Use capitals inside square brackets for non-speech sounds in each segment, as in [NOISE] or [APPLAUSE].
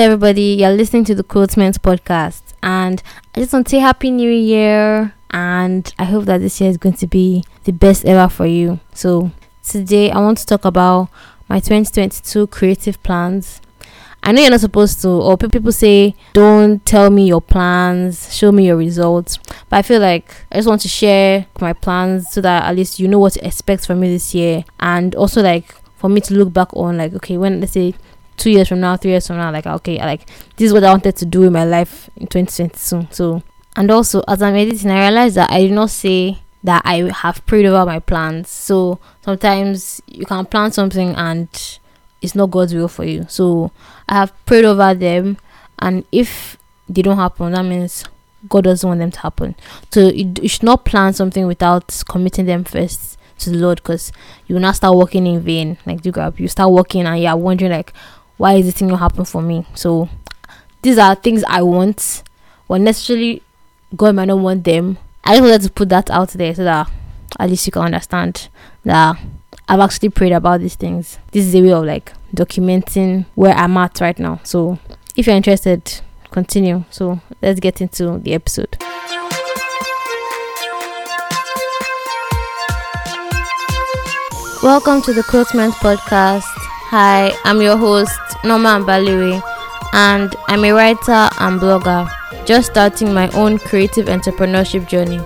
Hello, everybody. You're listening to the Kwiltments podcast, and I just want to say Happy New Year. And I hope that this year is going to be the best ever for you. So, today I want to talk about my 2022 creative plans. I know you're not supposed to, or people say, don't tell me your plans, show me your results. But I feel like I just want to share my plans so that at least you know what to expect from me this year. And also, like, for me to look back on, like, okay, when let's say two years from now, three years from now, like ah, okay, like this is what I wanted to do in my life in 2022. So, and also as I'm editing, I realized that I did not say that I have prayed over my plans. So sometimes you can plan something and it's not God's will for you. So I have prayed over them, and if they don't happen, that means God doesn't want them to happen. So you, you should not plan something without committing them first to the Lord, because you will not start working in vain. Like you grab, you start working and you're wondering like, why is this thing not happen for me? So these are things I want, well necessarily God might not want them. I just wanted to put that out there so that at least you can understand that I've actually prayed about these things. This is a way of like documenting where I'm at right now. So if you're interested, continue. So let's get into the episode. Welcome to the Kwiltments podcast. Hi, I'm your host, Nneoma Mbalewe, and I'm a writer and blogger, just starting my own creative entrepreneurship journey.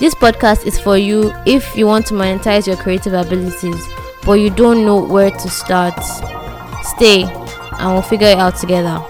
This podcast is for you if you want to monetize your creative abilities, but you don't know where to start. Stay, and we'll figure it out together.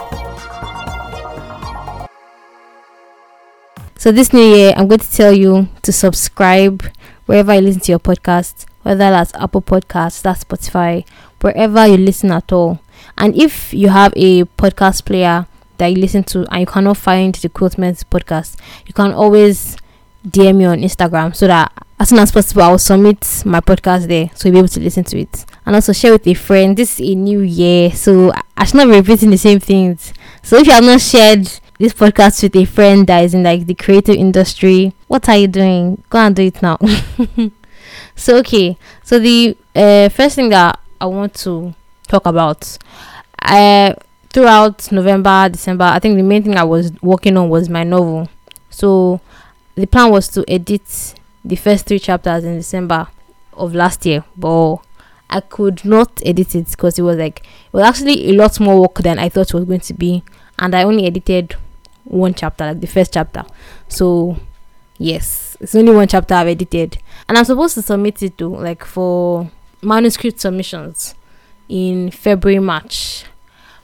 So, this new year, I'm going to tell you to subscribe wherever you listen to your podcast, whether that's Apple Podcasts, that's Spotify, wherever you listen at all. And if you have a podcast player that you listen to and you cannot find the Kwiltments podcast, you can always DM me on Instagram so that as soon as possible I will submit my podcast there so you'll be able to listen to it. And also share with a friend. This is a new year, so I should not be repeating the same things. So if you have not shared this podcast with a friend that is in like the creative industry, what are you doing? Go and do it now. [LAUGHS] so okay, so the uh, first thing that I want to talk about. I throughout November, December, I think the main thing I was working on was my novel. So the plan was to edit the first three chapters in December of last year, but I could not edit it because it was like it was actually a lot more work than I thought it was going to be, and I only edited one chapter, like the first chapter. So yes, it's only one chapter I've edited, and I'm supposed to submit it to like for manuscript submissions in February, March.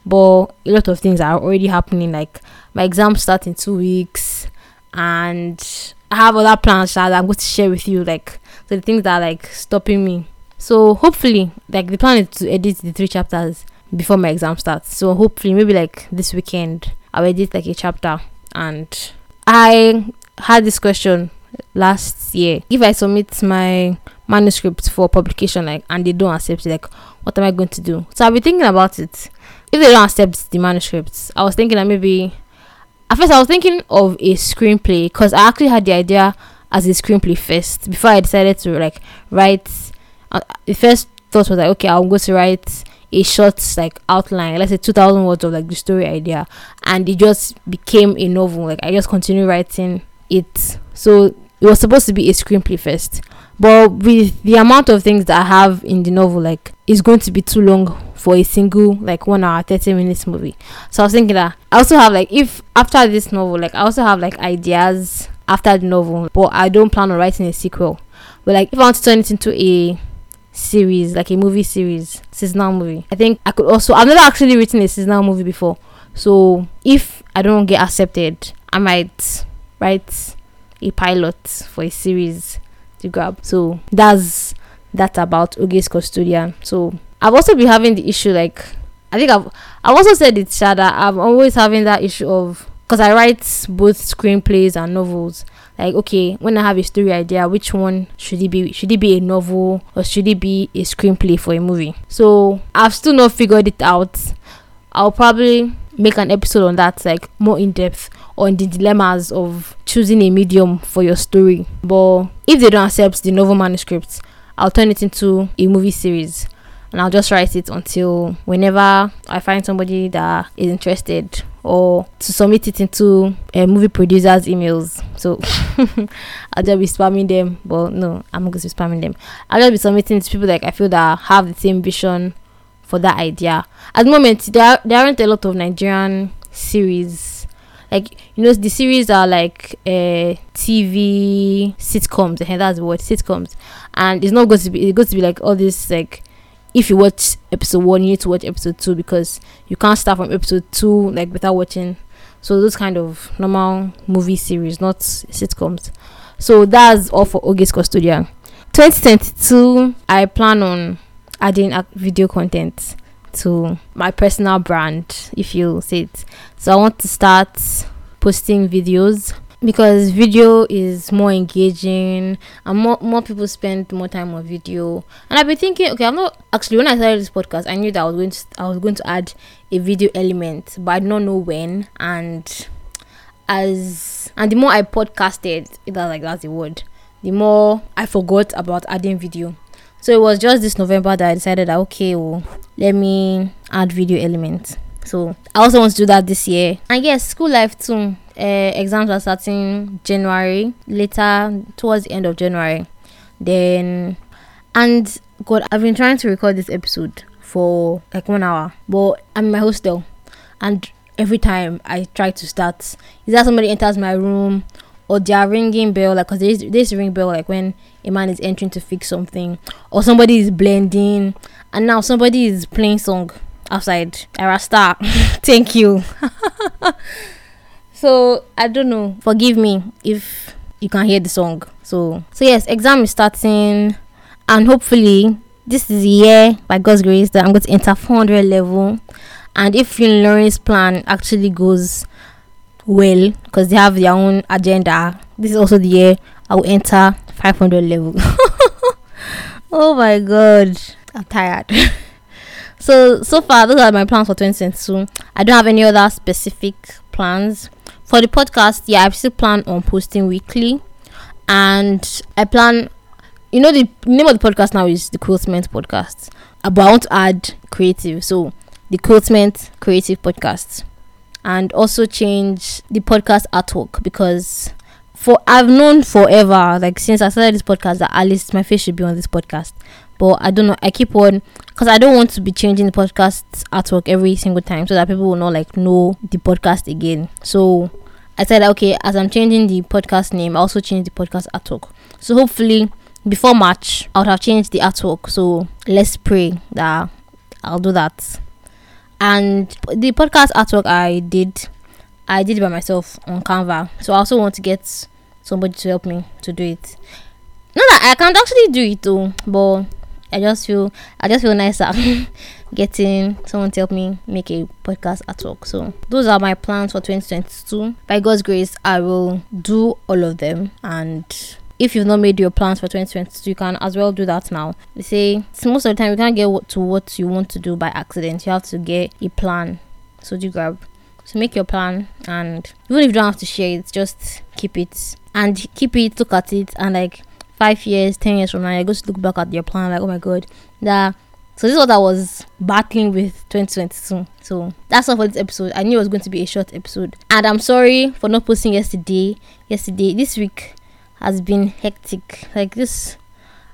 But a lot of things are already happening. Like my exams start in two weeks, and I have other plans that I'm going to share with you. Like so the things that are like stopping me. So hopefully, like the plan is to edit the three chapters before my exam starts. So hopefully, maybe like this weekend, I'll edit like a chapter. And I had this question last year. If I submit my manuscript for publication like and they don't accept it like what am i going to do? So i've been thinking about it. If they don't accept the manuscripts i was thinking that maybe at first i was thinking of a screenplay because i actually had the idea as a screenplay first before i decided to like write uh, the first thought was like okay i'm going to write a short like outline let's say 2000 words of like the story idea. And it just became a novel like i just continued writing it so it was supposed to be a screenplay first but with the amount of things that I have in the novel, like it's going to be too long for a single like one hour 30 minutes movie. So I was thinking that I also have like if after this novel, like I also have like ideas after the novel, but I don't plan on writing a sequel. But like if I want to turn it into a series, like a movie series, seasonal movie, I think I could also I've never actually written a seasonal movie before. So if I don't get accepted, I might write a pilot for a series to grab. So that's that about Oge's custodian. So I've also been having the issue like I think I've I've also said it Shada. I'm always having that issue of because I write both screenplays and novels. Like okay, when I have a story idea, which one should it be? Should it be a novel or should it be a screenplay for a movie? So I've still not figured it out. I'll probably make an episode on that, like more in depth on the dilemmas of choosing a medium for your story. But if they don't accept the novel manuscript, I'll turn it into a movie series. and I'll just write it until whenever I find somebody that is interested or to submit it into a movie producer's emails. So [LAUGHS] I'll just be spamming them. But no, I'm not going to be spamming them. I'll just be submitting to people like I feel that have the same vision for that idea. At the moment, there there aren't a lot of Nigerian series. Like you know, the series are like uh, TV sitcoms. And that's the word sitcoms, and it's not going to be. It's going to be like all this like if you watch episode one, you need to watch episode two because you can't start from episode two like without watching. So those kind of normal movie series, not sitcoms. So that's all for August Custodian. 2022, I plan on adding video content to my personal brand, if you say it. So I want to start posting videos because video is more engaging and more more people spend more time on video. And i've been thinking okay i'm not actually when i started this podcast i knew that i was going to i was going to add a video element but i don't know when. And as and the more i podcasted that's like that's the word the more i forgot about adding video so it was just this november that i decided that okay well let me add video element so i also want to do that this year. And yes school life too. Uh, exams are starting January, later towards the end of January. Then, and God, I've been trying to record this episode for like one hour, but I'm in my hostel, and every time I try to start, is that somebody enters my room or they are ringing bell like because there's there's ring bell like when a man is entering to fix something or somebody is blending and now somebody is playing song outside. Era star, [LAUGHS] thank you. [LAUGHS] so I don't know. Forgive me if you can hear the song. So so yes, exam is starting, and hopefully this is year by God's grace that I'm going to enter 400 level. And if your learning plan actually goes well, because they have their own agenda, this is also the year I will enter 500 level. [LAUGHS] oh my god, I'm tired. [LAUGHS] so so far, those are my plans for 2022. I don't have any other specific plans for the podcast, yeah, I still plan on posting weekly, and I plan. You know, the name of the podcast now is the Kwiltment Podcast, to add creative, so the Kwiltment Creative Podcast, and also change the podcast artwork because for I've known forever, like since I started this podcast, that at least my face should be on this podcast. But I don't know. I keep on because I don't want to be changing the podcast artwork every single time, so that people will not like know the podcast again. So I said, okay, as I'm changing the podcast name, I also change the podcast artwork. So hopefully, before March, I would have changed the artwork. So let's pray that I'll do that. And the podcast artwork I did, I did by myself on Canva. So I also want to get somebody to help me to do it. Not that I can't actually do it though, but I just feel I just feel nicer [LAUGHS] getting someone to help me make a podcast at work. So those are my plans for 2022. By God's grace, I will do all of them. And if you've not made your plans for 2022, you can as well do that now. They say most of the time you can't get to what you want to do by accident. You have to get a plan. So do grab. So make your plan, and even if you don't have to share it, just keep it and keep it. Look at it, and like five years, ten years from now, you're going to look back at your plan like, oh my god, that. So this is what I was battling with 2022. So that's all for this episode. I knew it was going to be a short episode, and I'm sorry for not posting yesterday. Yesterday, this week has been hectic. Like this,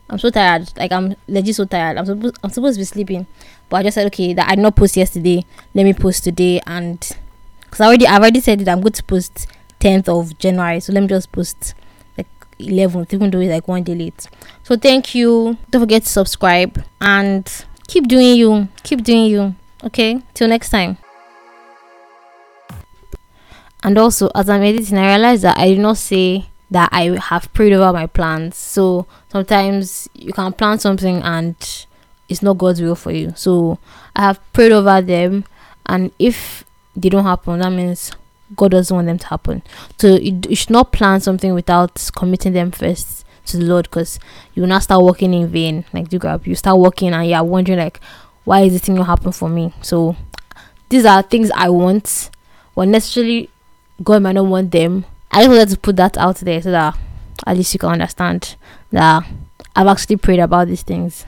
I'm so tired. Like I'm legit so tired. I'm supposed I'm supposed to be sleeping, but I just said okay that I did not post yesterday. Let me post today, and because I already I've already said that I'm going to post 10th of January. So let me just post like 11th, even though it's like one day late. So thank you. Don't forget to subscribe and keep doing you. Keep doing you. Okay? Till next time. And also, as I'm editing, I realized that I did not say that I have prayed over my plans. So sometimes you can plan something and it's not God's will for you. So I have prayed over them, and if they don't happen, that means God doesn't want them to happen. So you, you should not plan something without committing them first to the Lord because you will not start working in vain. Like you grab, you start working and you're wondering like, why is this thing not happen for me? So these are things I want, but necessarily God might not want them. I just wanted to put that out there so that at least you can understand that I've actually prayed about these things.